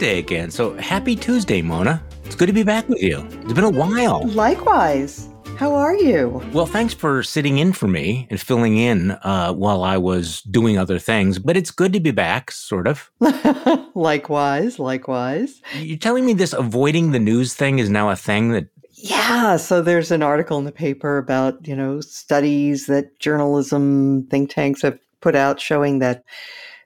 Tuesday again. So happy Tuesday, Mona. It's good to be back with you. It's been a while. Likewise. How are you? Well, thanks for sitting in for me and filling in uh, while I was doing other things, but it's good to be back, sort of. likewise, likewise. You're telling me this avoiding the news thing is now a thing that yeah, so there's an article in the paper about, you know, studies that journalism think tanks have put out showing that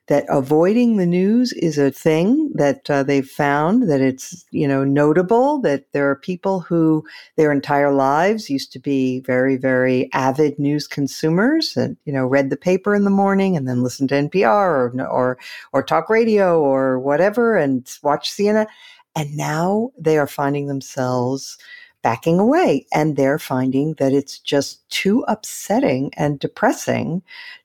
that avoiding the news is a thing that uh, they've found that it's you know notable that there are people who their entire lives used to be very very avid news consumers and you know read the paper in the morning and then listened to NPR or or or talk radio or whatever and watch CNN and now they are finding themselves backing away and they're finding that it's just too upsetting and depressing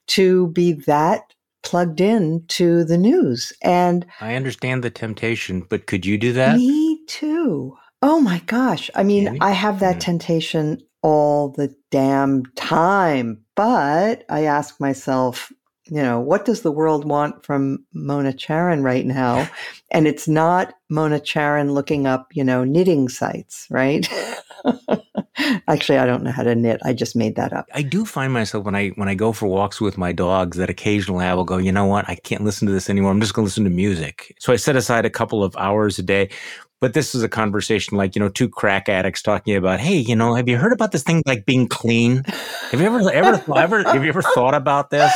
to be that plugged in to the news. And I understand the temptation, but could you do that? Me too. Oh my gosh. I mean, I have that temptation all the damn time. But I ask myself, you know, what does the world want from Mona Charen right now? And it's not Mona Charen looking up, you know, knitting sites, right? Actually, I don't know how to knit. I just made that up. I do find myself when I when I go for walks with my dogs that occasionally I will go, you know what? I can't listen to this anymore. I'm just going to listen to music. So I set aside a couple of hours a day. But this is a conversation like, you know, two crack addicts talking about, hey, you know, have you heard about this thing like being clean? Have you ever ever ever have you ever thought about this?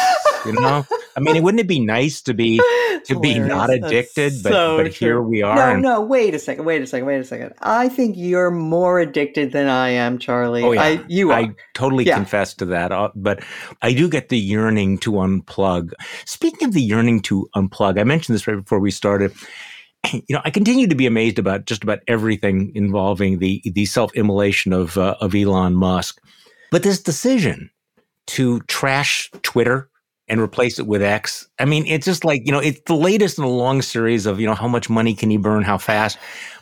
You know? I mean, wouldn't it be nice to be to be not addicted, but, so but here we are. No, no, wait a second, wait a second, wait a second. I think you're more addicted than I am, Charlie. Oh, yeah. I, you are. I totally yeah. confess to that. Uh, but I do get the yearning to unplug. Speaking of the yearning to unplug, I mentioned this right before we started you know, I continue to be amazed about just about everything involving the the self immolation of uh, of Elon Musk. But this decision to trash Twitter and replace it with X. I mean, it's just like, you know, it's the latest in a long series of, you know, how much money can he burn, how fast.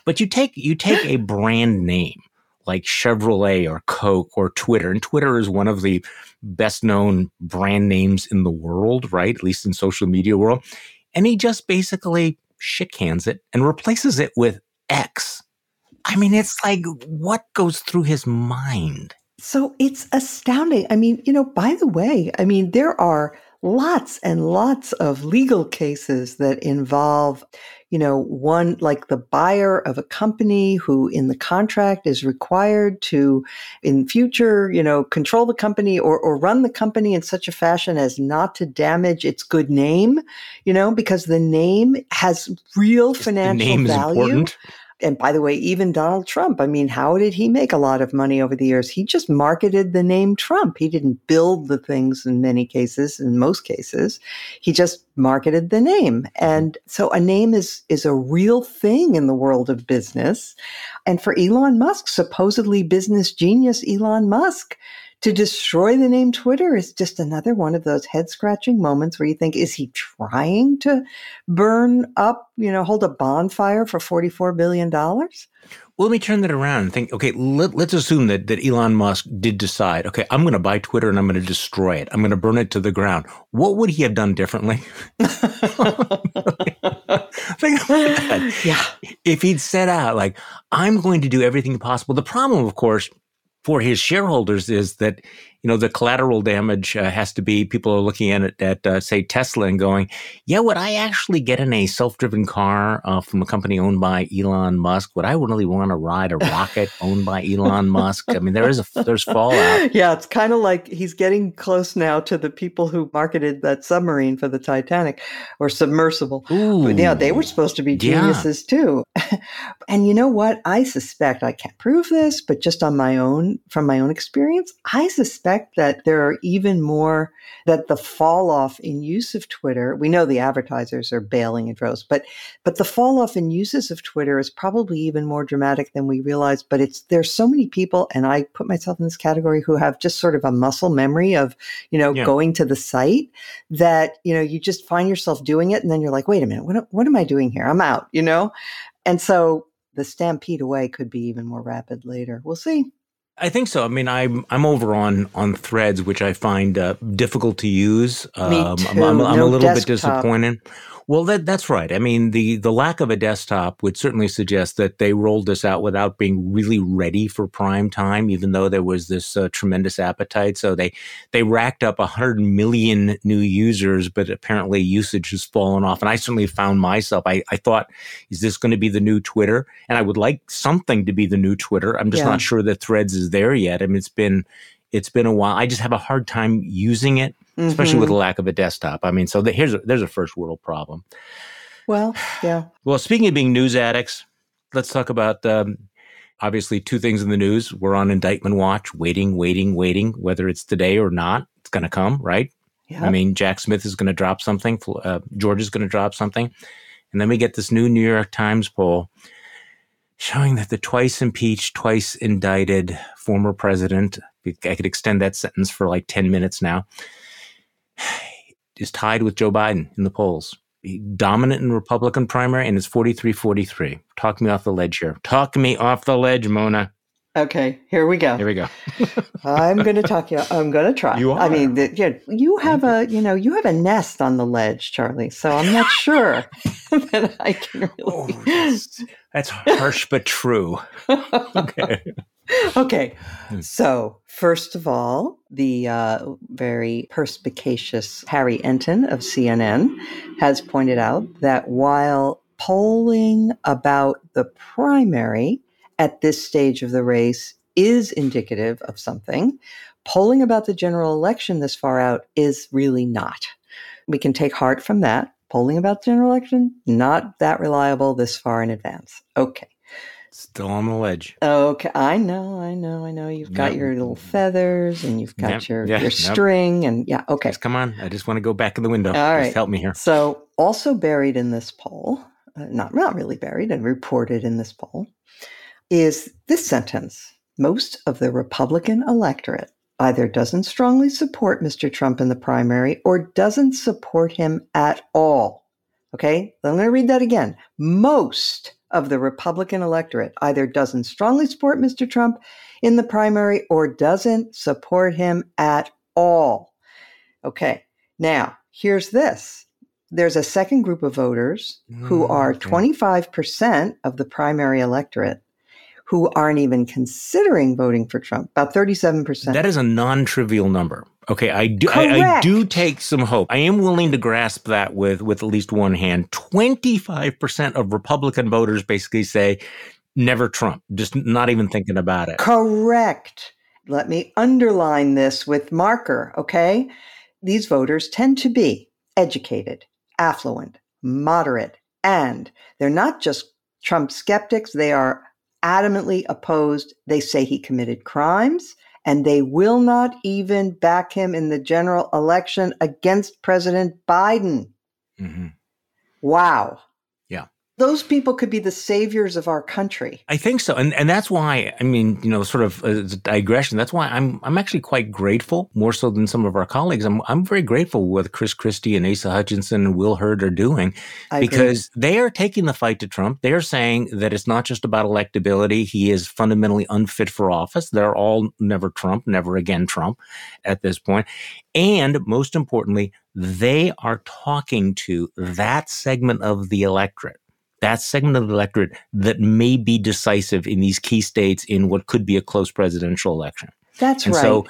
But you take you take a brand name like Chevrolet or Coke or Twitter, and Twitter is one of the best known brand names in the world, right? At least in social media world. And he just basically shit cans it and replaces it with X. I mean, it's like what goes through his mind? So it's astounding. I mean, you know, by the way, I mean, there are lots and lots of legal cases that involve, you know, one like the buyer of a company who in the contract is required to in future, you know, control the company or, or run the company in such a fashion as not to damage its good name, you know, because the name has real financial value and by the way, even Donald Trump, I mean, how did he make a lot of money over the years? He just marketed the name Trump. He didn't build the things in many cases, in most cases. He just marketed the name. Mm-hmm. And so a name is, is a real thing in the world of business. And for Elon Musk, supposedly business genius Elon Musk, to destroy the name Twitter is just another one of those head scratching moments where you think, is he trying to burn up, you know, hold a bonfire for $44 billion? Well, let me turn that around and think, okay, let, us assume that, that Elon Musk did decide, okay, I'm going to buy Twitter and I'm going to destroy it. I'm going to burn it to the ground. What would he have done differently? think about that. Yeah. If he'd set out, like, I'm going to do everything possible. The problem, of course, for his shareholders is that you know the collateral damage uh, has to be people are looking at it at uh, say Tesla and going, yeah, would I actually get in a self-driven car uh, from a company owned by Elon Musk? Would I really want to ride a rocket owned by Elon Musk? I mean, there is a there's fallout. Yeah, it's kind of like he's getting close now to the people who marketed that submarine for the Titanic or submersible. Ooh, but yeah, they were supposed to be geniuses yeah. too. and you know what? I suspect I can't prove this, but just on my own from my own experience, I suspect suspect that there are even more that the fall off in use of Twitter. We know the advertisers are bailing in droves, but but the fall off in uses of Twitter is probably even more dramatic than we realize. But it's there's so many people, and I put myself in this category who have just sort of a muscle memory of you know yeah. going to the site that you know you just find yourself doing it, and then you're like, wait a minute, what what am I doing here? I'm out, you know, and so the stampede away could be even more rapid later. We'll see. I think so. I mean, I'm I'm over on on Threads, which I find uh, difficult to use. Me too. Um, I'm, I'm, I'm no a little desktop. bit disappointed. Well, that, that's right. I mean, the, the lack of a desktop would certainly suggest that they rolled this out without being really ready for prime time, even though there was this uh, tremendous appetite. So they, they racked up 100 million new users, but apparently usage has fallen off. And I certainly found myself, I, I thought, is this going to be the new Twitter? And I would like something to be the new Twitter. I'm just yeah. not sure that Threads is there yet. I mean, it's been, it's been a while. I just have a hard time using it especially mm-hmm. with the lack of a desktop. I mean, so the, here's a, there's a first world problem. Well, yeah. Well, speaking of being news addicts, let's talk about um, obviously two things in the news. We're on indictment watch, waiting, waiting, waiting. Whether it's today or not, it's going to come, right? Yeah. I mean, Jack Smith is going to drop something. Uh, George is going to drop something, and then we get this new New York Times poll showing that the twice impeached, twice indicted former president. I could extend that sentence for like ten minutes now is tied with Joe Biden in the polls. Dominant in Republican primary, and it's 43 43. Talk me off the ledge here. Talk me off the ledge, Mona. Okay, here we go. Here we go. I'm going to talk you. I'm going to try. You are. I mean, the, yeah, you have a, you know, you have a nest on the ledge, Charlie. So I'm not sure that I can really. Oh, that's, that's harsh but true. okay okay. Hmm. So, first of all, the uh, very perspicacious Harry Enten of CNN has pointed out that while polling about the primary at this stage of the race is indicative of something, polling about the general election this far out is really not. We can take heart from that. Polling about the general election, not that reliable this far in advance. Okay. Still on the ledge. Okay, I know, I know, I know. You've got your little feathers and you've got your, yeah, your string and yeah, okay. Just come on. I just want to go back in the window. All right. Just help me here. So, also buried in this poll, uh, not not really buried and reported in this poll, is this sentence. Most of the Republican electorate either doesn't strongly support Mr. Trump in the primary or doesn't support him at all. Okay? I'm going to read that again. Most of the Republican electorate either doesn't strongly support Mr. Trump in the primary or doesn't support him at all. Okay, now here's this there's a second group of voters who mm, are 25% of the primary electorate who aren't even considering voting for Trump, about 37%. That is a non trivial number. Okay, I do I, I, do take some hope. I am willing to grasp that with with at least one hand. 25% of Republican voters basically say never Trump, just not even thinking about it. Correct. Let me underline this with marker, okay? These voters tend to be educated, affluent, moderate, and they're not just Trump skeptics, they are adamantly opposed. They say he committed crimes and they will not even back him in the general election against President Biden. Mm-hmm. Wow those people could be the saviors of our country. I think so, and and that's why I mean, you know, sort of uh, a digression. That's why I'm I'm actually quite grateful, more so than some of our colleagues. I'm I'm very grateful what Chris Christie and Asa Hutchinson and Will Hurd are doing I because agree. they are taking the fight to Trump. They are saying that it's not just about electability. He is fundamentally unfit for office. They're all never Trump, never again Trump at this point. And most importantly, they are talking to that segment of the electorate that segment of the electorate that may be decisive in these key states in what could be a close presidential election. That's and right. So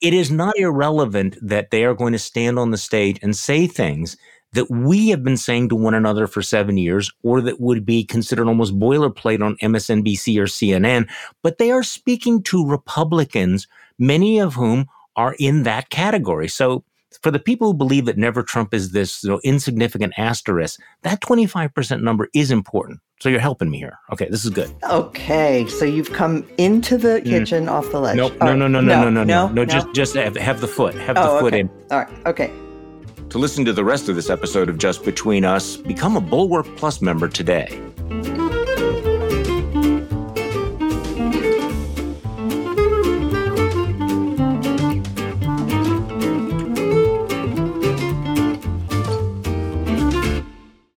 it is not irrelevant that they are going to stand on the stage and say things that we have been saying to one another for seven years, or that would be considered almost boilerplate on MSNBC or CNN. But they are speaking to Republicans, many of whom are in that category. So for the people who believe that never Trump is this you know, insignificant asterisk, that 25% number is important. So you're helping me here. Okay, this is good. Okay, so you've come into the mm. kitchen mm. off the ledge. Nope. No, no, no, no, no, no, no, no, Just, just have, have the foot. Have the oh, foot okay. in. All right. Okay. To listen to the rest of this episode of Just Between Us, become a Bulwark Plus member today.